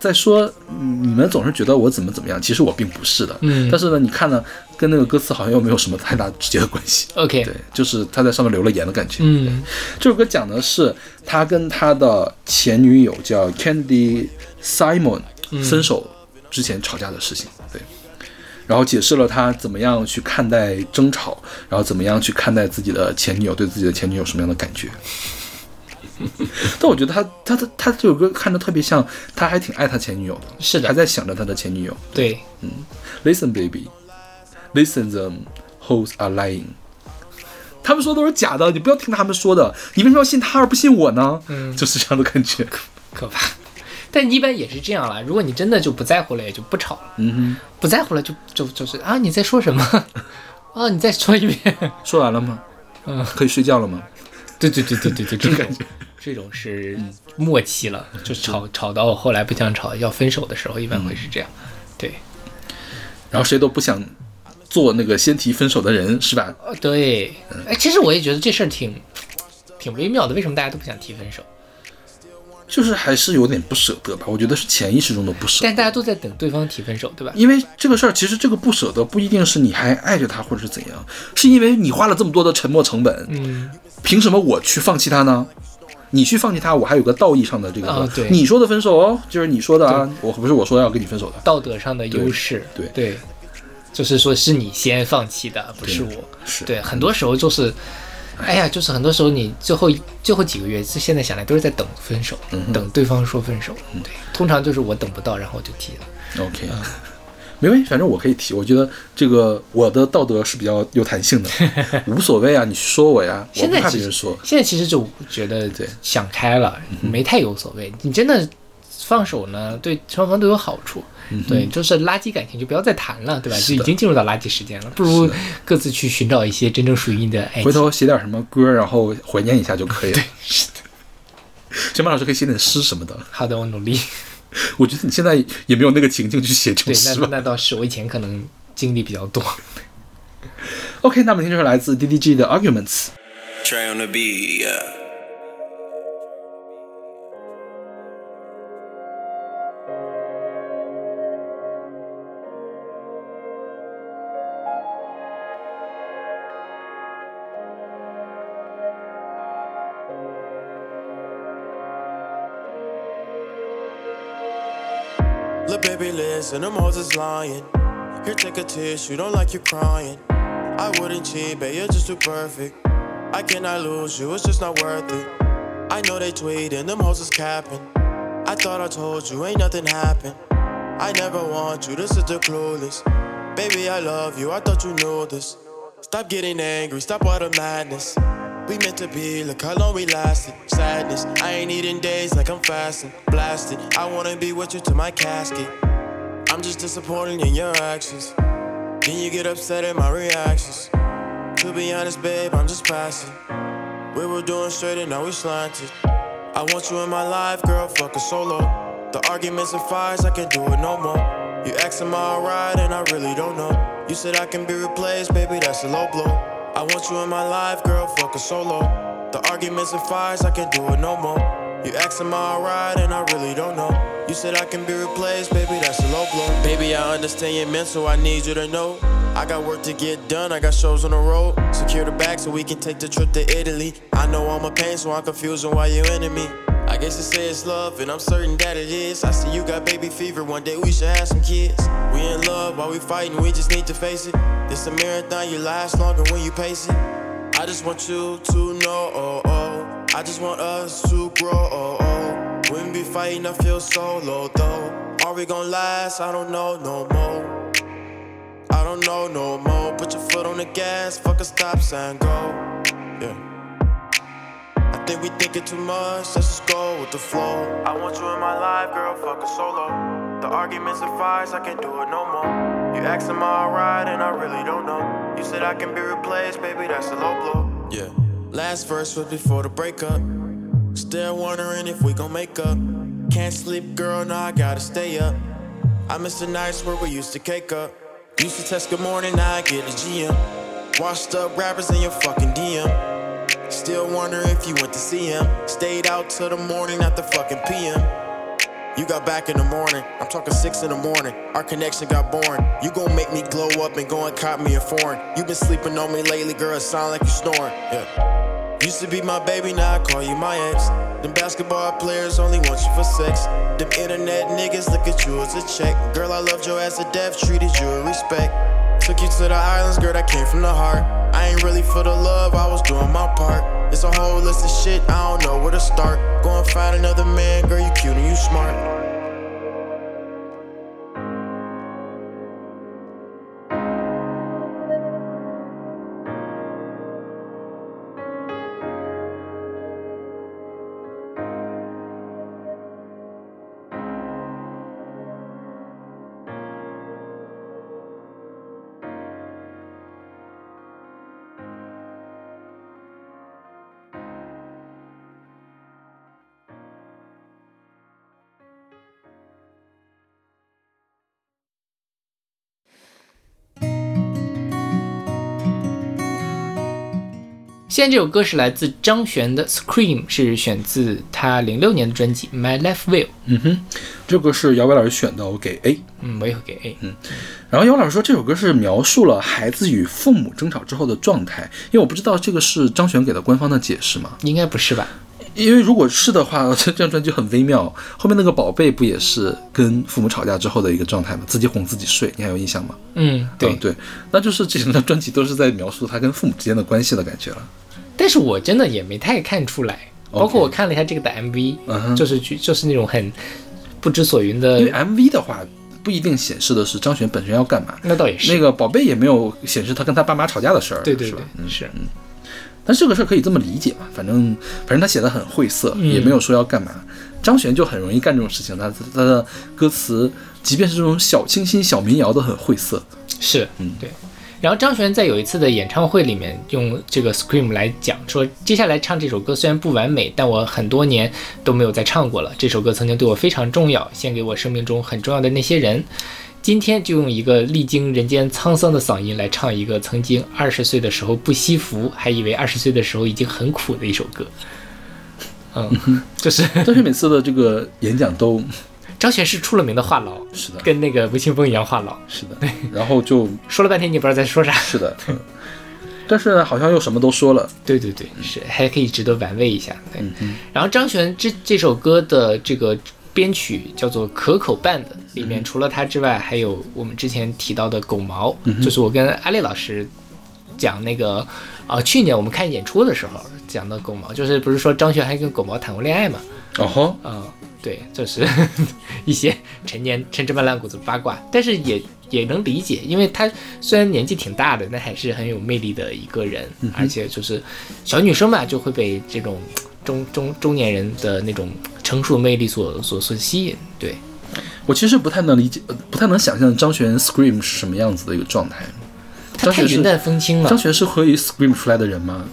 在说嗯你们总是觉得我怎么怎么样，其实我并不是的。嗯但是呢，你看呢，跟那个歌词好像又没有什么太大直接的关系。[LAUGHS] OK，对，就是他在上面留了言的感觉。嗯这首歌讲的是他跟他的前女友叫 Candy Simon 分手之前吵架的事情。对，然后解释了他怎么样去看待争吵，然后怎么样去看待自己的前女友，对自己的前女友什么样的感觉。[LAUGHS] 但我觉得他他他他这首歌看着特别像，他还挺爱他前女友的，是的还在想着他的前女友。对，嗯 Listen, baby, listen them hoes are lying。他们说都是假的，你不要听他们说的，你为什么要信他而不信我呢？嗯就是这样的感觉。可怕。但一般也是这样了，如果你真的就不在乎了，也就不吵了；嗯哼不在乎了就，就就是啊，你在说什么？[LAUGHS] 啊，你再说一遍。说完了吗？[LAUGHS] 嗯，可以睡觉了吗？[LAUGHS] 对对对对对对，这种这种是默契了，就吵吵到后来不想吵，要分手的时候，一般会是这样。对，然后谁都不想做那个先提分手的人，是吧？呃对，哎，其实我也觉得这事儿挺挺微妙的，为什么大家都不想提分手？就是还是有点不舍得吧。我觉得是潜意识中的不舍。但大家都在等对方提分手，对吧？因为这个事儿，其实这个不舍得不一定是你还爱着他或者是怎样，是因为你花了这么多的沉默成本，嗯，凭什么我去放弃他呢？你去放弃他，我还有个道义上的这个，啊对你说的分手哦，就是你说的啊，我不是我说要跟你分手的。道德上的优势，对对，就是说是你先放弃的，不是我。是对，很多时候就是，哎呀，就是很多时候你最后最后几个月，现在想来都是在等分手，嗯等对方说分手。对，通常就是我等不到，然后我就提了。OK，、没问题，反正我可以提。我觉得这个我的道德是比较有弹性的，无所谓啊，你说我呀，我不现在其实怕别人说。现在其实就觉得想开了，没太有所谓。你真的放手呢，对双方都有好处。对，就是垃圾感情就不要再谈了，对吧？就已经进入到垃圾时间了，不如各自去寻找一些真正属于你的爱情。回头写点什么歌，然后怀念一下就可以了。对是的。[LAUGHS] 小马老师可以写点诗什么的。好的，我努力。[LAUGHS] 我觉得你现在也没有那个情境去写这对种，诗那吧那倒是，我以前可能经历比较多。？OK，那么听这是来自 DDG 的 Arguments。Trey on the beat, listen, them hoes is lying. Here, take a tissue, don't like you crying. I wouldn't cheat, babe, you're just too perfect. I cannot lose you, it's just not worth it. I know they tweeting, them hoes is capping. I thought I told you, ain't nothing happened. I never want you this is the clueless. Baby, I love you, I thought you knew this. Stop getting angry, stop all the madness. We meant to be, look how long we lasted. Sadness, I ain't eating days like I'm fasting. Blasted, I wanna be with you to my casket. I'm just disappointed in your actions. Then you get upset at my reactions. To be honest, babe, I'm just passing. We were doing straight and now we slanted. I want you in my life, girl, fuck a solo. The arguments and fights, I can't do it no more. You ask am I alright, and I really don't know. You said I can be replaced, baby, that's a low blow. I want you in my life, girl, fuck a solo. The arguments and fights, I can't do it no more. You ask I alright, and I really don't know. You said I can be replaced, baby, that's a low blow. Baby, I understand your mental, I need you to know. I got work to get done, I got shows on the road. Secure the bag so we can take the trip to Italy. I know I'm a pain, so I'm confusing why you me. I guess you say it's love, and I'm certain that it is. I see you got baby fever, one day we should have some kids. We in love while we fighting, we just need to face it. This a marathon, you last longer when you pace it. I just want you to know, oh, oh. I just want us to grow. When we fighting, I feel so low, though. Are we gonna last? I don't know no more. I don't know no more. Put your foot on the gas, fuck a stop sign, go. Yeah. I think we thinking too much, let's just go with the flow. I want you in my life, girl, fuck a solo. The arguments and fights, I can't do it no more. You ask am I alright, and I really don't know. You said I can be replaced, baby, that's a low blow. Yeah. Last verse was before the breakup. Still wondering if we gon' make up. Can't sleep, girl, now I gotta stay up. I miss the nights where we used to cake up. Used to text good morning, now I get a GM. Washed up rappers in your fucking DM. Still wondering if you went to see him. Stayed out till the morning after fucking PM. You got back in the morning, I'm talking six in the morning. Our connection got born. You gon' make me glow up and go and cop me a foreign. You been sleeping on me lately, girl, it sound like you snoring. Yeah. Used to be my baby, now I call you my ex. Them basketball players only want you for sex. Them internet niggas look at you as a check. Girl, I loved you as a death, treated you with respect. Took you to the islands, girl, that came from the heart. I ain't really for the love, I was doing my part. It's a whole list of shit, I don't know where to start. Go and find another man, girl, you cute and you smart. 现在这首歌是来自张悬的《Scream》，是选自他零六年的专辑《My Life Will》。嗯哼，这个是姚伟老师选的，我给 A。嗯，我也会给 A。嗯然后姚老师说这首歌是描述了孩子与父母争吵之后的状态，因为我不知道这个是张悬给的官方的解释吗？应该不是吧？因为如果是的话，[LAUGHS] 这张专辑很微妙。后面那个宝贝不也是跟父母吵架之后的一个状态吗？自己哄自己睡，你还有印象吗？嗯，对嗯对，那就是这整张专辑都是在描述他跟父母之间的关系的感觉了。但是我真的也没太看出来，包括我看了一下这个的 MV，、就是去就是那种很不知所云的因为，MV 的话不一定显示的是张悬本身要干嘛，那倒也是。那个宝贝也没有显示他跟他爸妈吵架的事儿，对对对是吧？，嗯是。但这个事儿可以这么理解嘛，反正反正他写的很晦涩，嗯也没有说要干嘛。张悬就很容易干这种事情，他他的歌词，即便是这种小清新、小民谣都很晦涩。是，嗯对。然后张悬在有一次的演唱会里面用这个《Scream》来讲说，接下来唱这首歌虽然不完美，但我很多年都没有再唱过了。这首歌曾经对我非常重要，献给我生命中很重要的那些人。今天就用一个历经人间沧桑的嗓音来唱一个曾经二十岁的时候不惜福，还以为二十岁的时候已经很苦的一首歌。嗯，就是张悬每次的这个演讲都张悬是出了名的话痨，是的，跟那个吴青峰一样话痨，是的，然后就说了半天你也不知道在说啥。是的，嗯但是呢，好像又什么都说了。对对对，是还可以值得玩味一下。对，然后张悬这这首歌的这个编曲叫做可口 band，里面除了他之外，还有我们之前提到的狗毛，就是我跟阿丽老师讲那个啊、去年我们看演出的时候讲的狗毛，就是不是说张悬还跟狗毛谈过恋爱嘛？哦吼，啊、对，就是 [LAUGHS] 一些陈年陈芝麻烂谷子八卦，但是也也能理解，因为他虽然年纪挺大的，但还是很有魅力的一个人，而且就是小女生嘛，就会被这种中中中年人的那种成熟魅力所所所吸引。对，我其实不太能理解，呃不太能想象张悬 scream 是什么样子的一个状态。他太云淡风轻了张，悬是可以 scream 出来的人吗？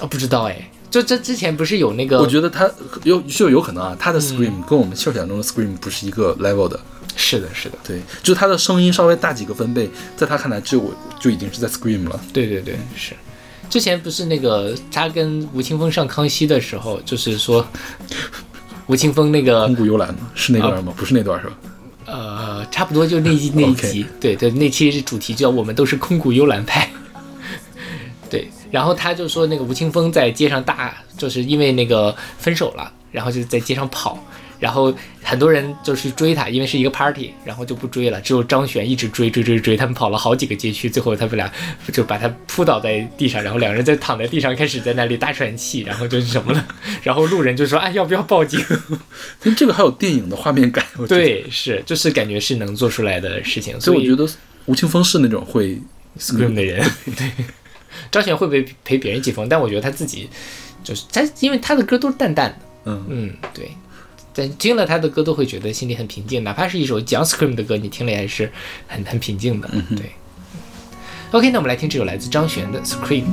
哦，不知道哎，就这之前不是有那个，我觉得他有就有可能啊，他的 scream 跟我们设想中的 scream 不是一个 level 的。是的，是的，对，就是他的声音稍微大几个分贝，在他看来就我就已经是在 scream 了。对对对，是。之前不是那个他跟吴青峰上康熙的时候，就是说 [LAUGHS] 吴青峰那个空谷幽兰？是那段吗？不是那段是吧？呃，差不多就那一那一集，对对，那期是主题叫“我们都是空谷幽兰派”。[LAUGHS] 对，然后他就说那个吴青峰在街上大，就是因为那个分手了，然后就在街上跑，然后很多人就去追他，因为是一个 party，然后就不追了，只有张悬一直追追追追，他们跑了好几个街区，最后他们俩 [LAUGHS] 就把他扑倒在地上，然后两人在躺在地上开始在那里大喘气，然后就是什么了，[LAUGHS] 然后路人就说哎要不要报警？[LAUGHS] 因为这个还有电影的画面感。我觉得，对，是就是感觉是能做出来的事情，所以所以我觉得吴青峰是那种会 scream 的人。对，张悬会不会陪别人一起疯？但我觉得他自己就是他，因为他的歌都是淡淡的，嗯嗯，对。但听了他的歌都会觉得心里很平静，哪怕是一首讲 scream 的歌，你听了也是很很平静的。对。OK，那我们来听这首来自张悬的 Scream。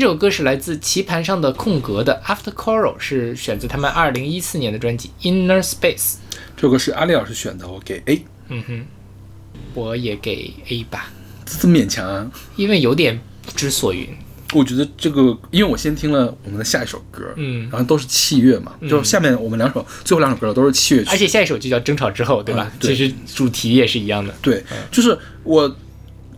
这首歌是来自棋盘上的空格的 After Choral，是选自他们二零一四年的专辑 Inner Space。这首歌是阿丽老师选的，我给 A，嗯哼，我也给 A 吧，这么勉强啊？因为有点不知所云。我觉得这个，因为我先听了我们的下一首歌，嗯然后都是器乐嘛，就下面我们两首最后两首歌都是器乐曲，而且下一首就叫争吵之后，对吧？嗯对其实主题也是一样的。对，就是我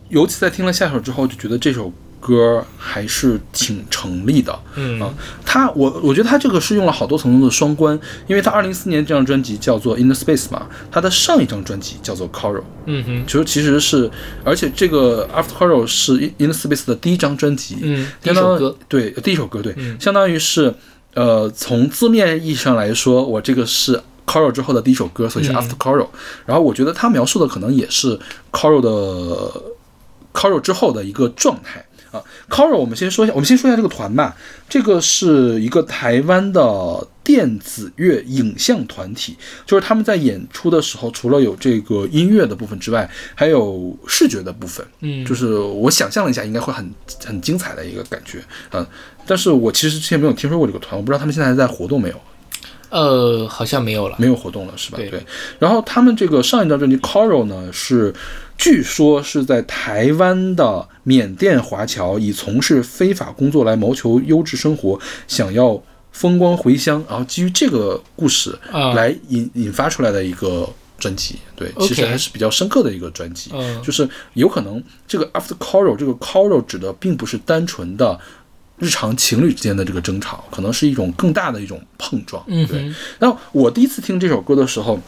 尤其在听了下首之后，就觉得这首歌还是挺成立的。嗯。啊，他我我觉得他这个是用了好多层次的双关，因为他二零一四年这张专辑叫做 In the Space 嘛，他的上一张专辑叫做 Coral，嗯哼，其实其实是，而且这个 After Coral 是 In the Space 的第一张专辑，嗯第一首歌，对，第一首歌对，嗯。相当于是。呃，从字面意义上来说，我这个是 Coral 之后的第一首歌，所以是 After Coral。然后我觉得他描述的可能也是 Coral 的 Coral 之后的一个状态啊。Coral 我们先说一下，我们先说一下这个团吧。这个是一个台湾的电子乐影像团体，就是他们在演出的时候，除了有这个音乐的部分之外，还有视觉的部分。嗯就是我想象了一下，应该会很很精彩的一个感觉。嗯，但是我其实之前没有听说过这个团，我不知道他们现在还在活动没有。呃，好像没有了。没有活动了，是吧？对然后他们这个上一张专辑《Coral》呢，是据说是在台湾的缅甸华侨以从事非法工作来谋求优质生活，想要风光回乡，然后基于这个故事啊来引引发出来的一个专辑。对其实还是比较深刻的一个专辑。嗯就是有可能这个 After Coral 这个 Coral 指的并不是单纯的。日常情侣之间的这个争吵，可能是一种更大的一种碰撞。对，那我第一次听这首歌的时候，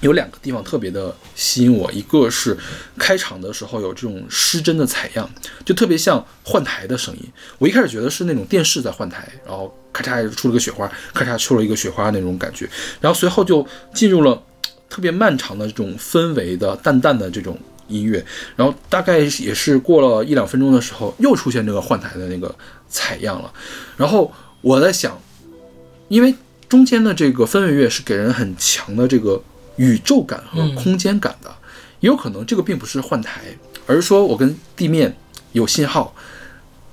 有两个地方特别的吸引我，一个是开场的时候有这种失真的采样，就特别像换台的声音。我一开始觉得是那种电视在换台，然后咔嚓出了个雪花，咔嚓出了一个雪花那种感觉，然后随后就进入了特别漫长的这种氛围的淡淡的这种音乐，然后大概也是过了一两分钟的时候，又出现这个换台的那个采样了，然后我在想，因为中间的这个氛围乐是给人很强的这个宇宙感和空间感的，也有可能这个并不是换台，而是说我跟地面有信号，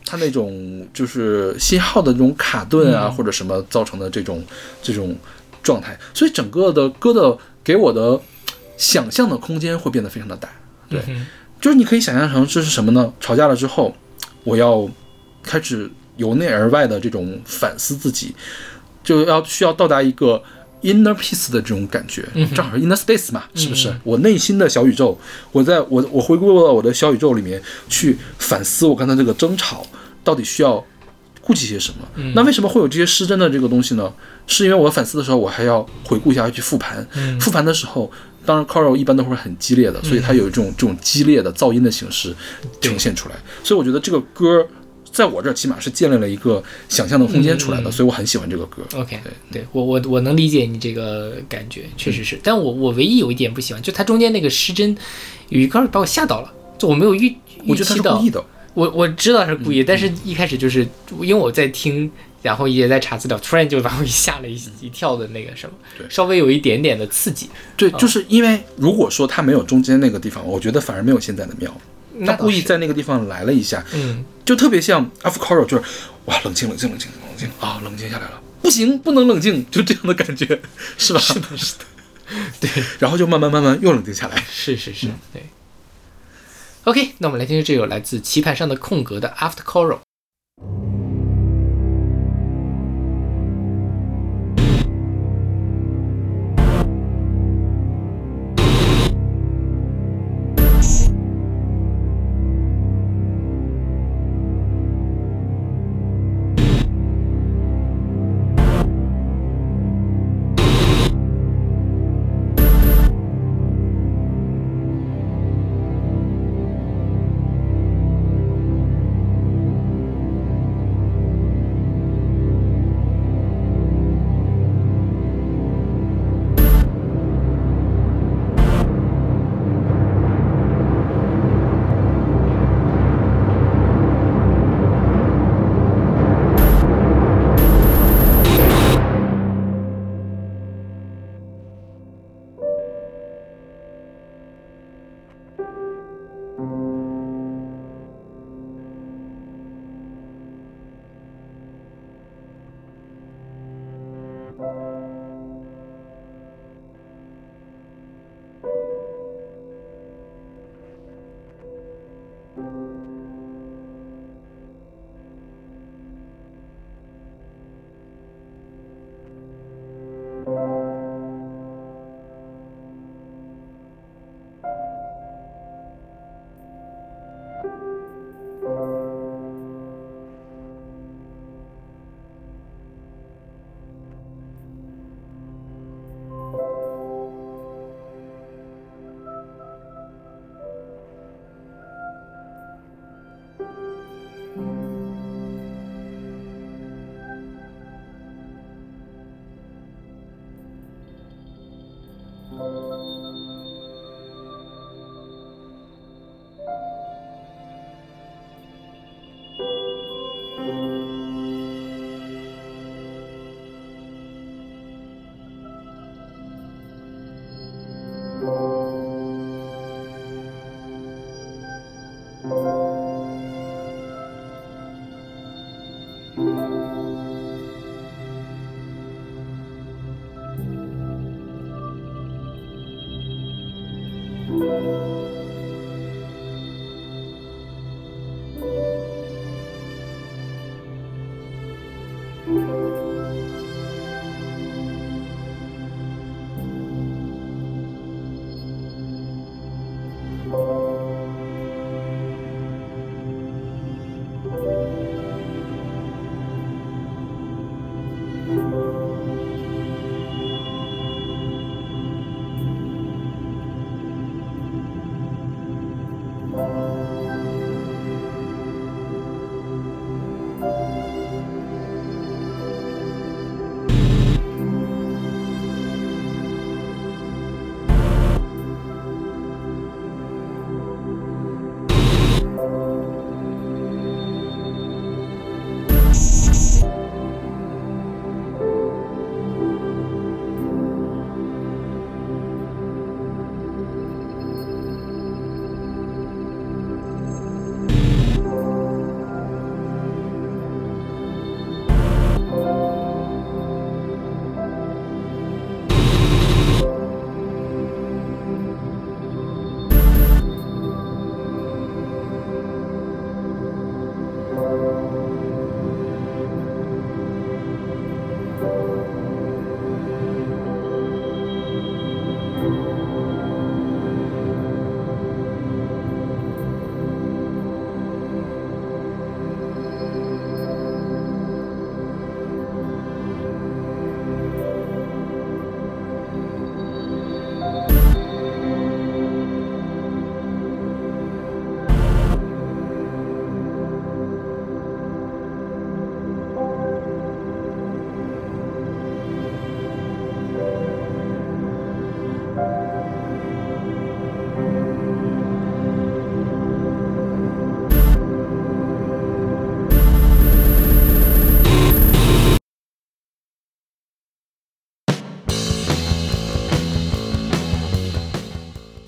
它那种就是信号的这种卡顿啊、或者什么造成的这种这种状态，所以整个的歌的给我的想象的空间会变得非常的大。对，嗯就是你可以想象成这是什么呢？吵架了之后，我要开始由内而外的这种反思自己，就要需要到达一个 inner peace 的这种感觉，正好是 inner space 嘛，是不是？我内心的小宇宙，我在我我回归到我的小宇宙里面去反思我刚才这个争吵到底需要顾及些什么？那为什么会有这些失真的这个东西呢？是因为我反思的时候，我还要回顾一下，要去复盘。复盘的时候，当然 choral 一般都会很激烈的，所以它有一种这种激烈的噪音的形式呈现出来。所以我觉得这个歌在我这儿起码是建立了一个想象的空间出来的，所以我很喜欢这个歌。OK，对对我我我能理解你这个感觉，确实是。但我我唯一有一点不喜欢，就它中间那个失真有一段把我吓到了，就我没有预预期到是故意。的。我我知道他是故意，但是一开始就是因为我在听，然后也在查资料，突然就把我 [LAUGHS] 吓了一一跳的那个什么，对稍微有一点点的刺激。对，就是因为如果说他没有中间那个地方，我觉得反而没有现在的妙。他故意在那个地方来了一下，嗯，就特别像 After Coral，就是哇，冷静，冷静，冷静，冷静啊，冷静下来了，不行，不能冷静，就这样的感觉，是吧？是的，是的，对，然后就慢慢慢慢又冷静下来。是是是，对。OK，那我们来听听这首来自棋盘上的空格的 After Choral。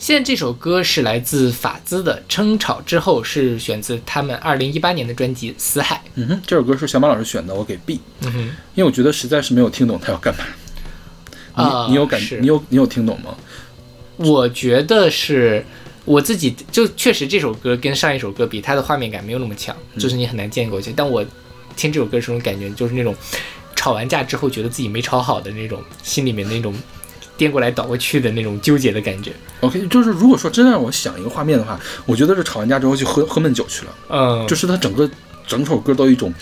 现在这首歌是来自法兹的《争吵之后》，是选自他们二零一八年的专辑《死海》。嗯哼，这首歌是小马老师选的，我给 B，嗯哼，因为我觉得实在是没有听懂他要干嘛。你、啊你有感是你有你有听懂吗？我觉得是我自己就确实这首歌跟上一首歌比，它的画面感没有那么强，就是你很难建构起来。但我听这首歌时候感觉就是那种吵完架之后觉得自己没吵好的那种心里面那种颠过来倒过去的那种纠结的感觉。OK，就是如果说真的让我想一个画面的话，我觉得是吵完架之后去喝喝闷酒去了，嗯，就是他整个整首歌都有一种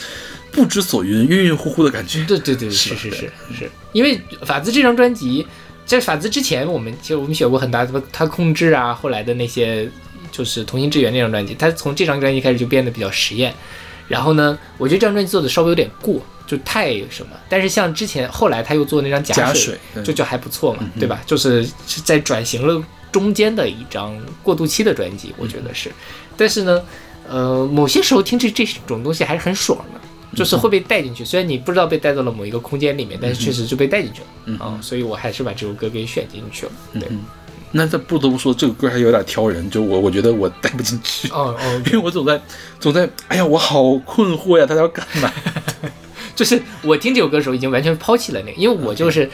不知所云、晕晕乎乎的感觉。对对对，是是是是是，因为法兹这张专辑，在法兹之前，我们其实我们写过很大的他控制啊，后来的那些就是同心支援那张专辑，他从这张专辑开始就变得比较实验。然后呢，我觉得这张专辑做的稍微有点过，就太什么。但是像之前后来他又做那张假水，水就就还不错嘛，对吧？就是是在转型了中间的一张过渡期的专辑，我觉得是。但是呢，呃，某些时候听这这种东西还是很爽的。就是会被带进去，虽然你不知道被带到了某一个空间里面，但是确实就被带进去了啊、所以我还是把这首歌给选进去了。对，那这不得不说，这个歌还有点挑人，就我我觉得我带不进去，哦哦，因为我总在总在，哎呀，我好困惑呀，他要干嘛？[LAUGHS] 就是我听这首歌的时候已经完全抛弃了那个，因为我就是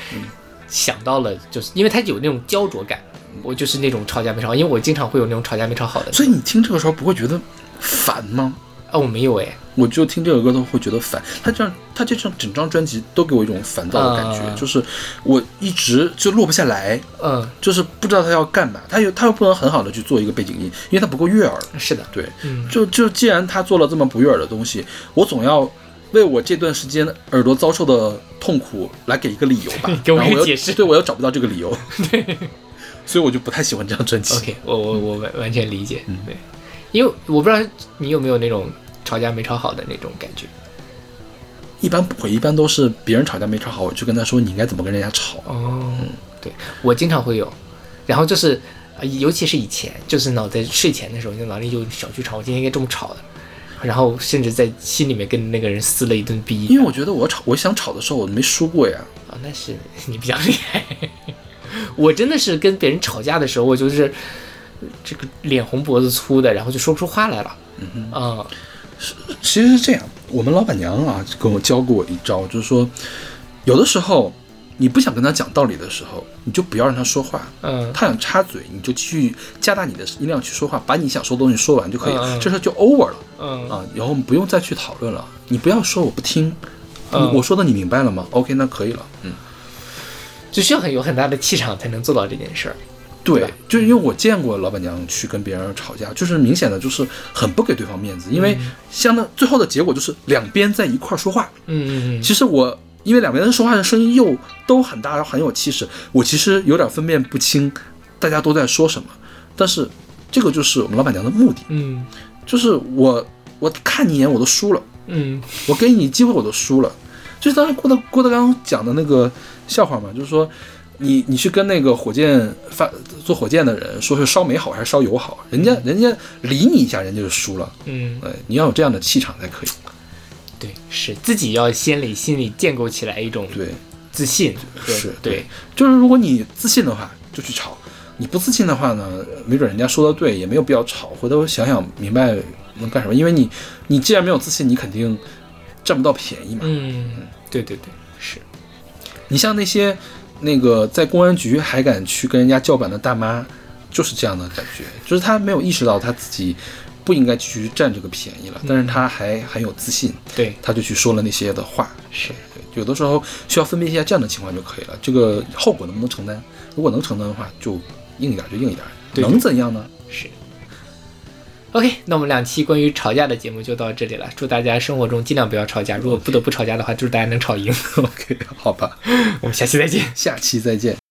想到了，就是因为它有那种焦灼感，我就是那种吵架没吵好，因为我经常会有那种吵架没吵好的。所以你听这个时候不会觉得烦吗？啊，我没有哎，我就听这首歌都会觉得烦。他这样，他这张整张专辑都给我一种烦躁的感觉，啊就是我一直就落不下来，嗯，就是不知道他要干嘛。他又他又不能很好的去做一个背景音，因为他不够悦耳。是的，对，嗯就就既然他做了这么不悦耳的东西，我总要为我这段时间耳朵遭受的痛苦来给一个理由吧。[LAUGHS] 给我一个解释对我又找不到这个理由，对，[LAUGHS] 所以我就不太喜欢这张专辑。OK，我我我完完全理解，嗯对，因为我不知道你有没有那种吵架没吵好的那种感觉。一般不会，一般都是别人吵架没吵好，我就跟他说你应该怎么跟人家吵。哦，对我经常会有，然后就是，呃尤其是以前，就是脑在睡前的时候，就脑里就小剧场，我今天应该这么吵的，然后甚至在心里面跟那个人撕了一顿逼。因为我觉得我吵，我想吵的时候我没输过呀。啊，那是你比较厉害。[LAUGHS] 我真的是跟别人吵架的时候，我就是这个脸红脖子粗的，然后就说不出话来了。嗯啊，其实是这样，我们老板娘啊跟我教过我一招，就是说，有的时候你不想跟他讲道理的时候，你就不要让他说话。嗯他想插嘴，你就继续加大你的音量去说话，把你想说的东西说完就可以了，这事儿就 over 了嗯啊。以后我们不用再去讨论了，你不要说我不听，嗯我说的你明白了吗？OK，那可以了。嗯，就需要很有很大的气场才能做到这件事儿。对，就是因为我见过老板娘去跟别人吵架，就是明显的就是很不给对方面子，因为相当最后的结果就是两边在一块儿说话。嗯嗯嗯，其实我因为两边人说话的声音又都很大，很有气势，我其实有点分辨不清大家都在说什么。但是这个就是我们老板娘的目的，嗯就是我我看你一眼我都输了，嗯我给你机会我都输了。就是当时郭德郭德纲讲的那个笑话嘛，就是说你你去跟那个火箭发做火箭的人说是烧煤好还是烧油好，人家人家理你一下，人家就输了。嗯，哎，你要有这样的气场才可以。对，是自己要先里心里建构起来一种对，自信和，是对，就是如果你自信的话，就去吵；你不自信的话呢，没准人家说的对，也没有必要吵。回头想想明白能干什么，因为你你既然没有自信，你肯定占不到便宜嘛。嗯，对对对，是，你像那些那个在公安局还敢去跟人家叫板的大妈，就是这样的感觉，就是她没有意识到她自己不应该继续占这个便宜了，但是他还很有自信，对，他就去说了那些的话。是，对，有的时候需要分辨一下这样的情况就可以了。这个后果能不能承担？如果能承担的话，就硬一点就硬一点，对能怎样呢？是。OK，那我们两期关于吵架的节目就到这里了。祝大家生活中尽量不要吵架，如果不得不吵架的话，祝大家能吵赢。[LAUGHS] OK，好吧，[LAUGHS] 我们下期再见。下期再见。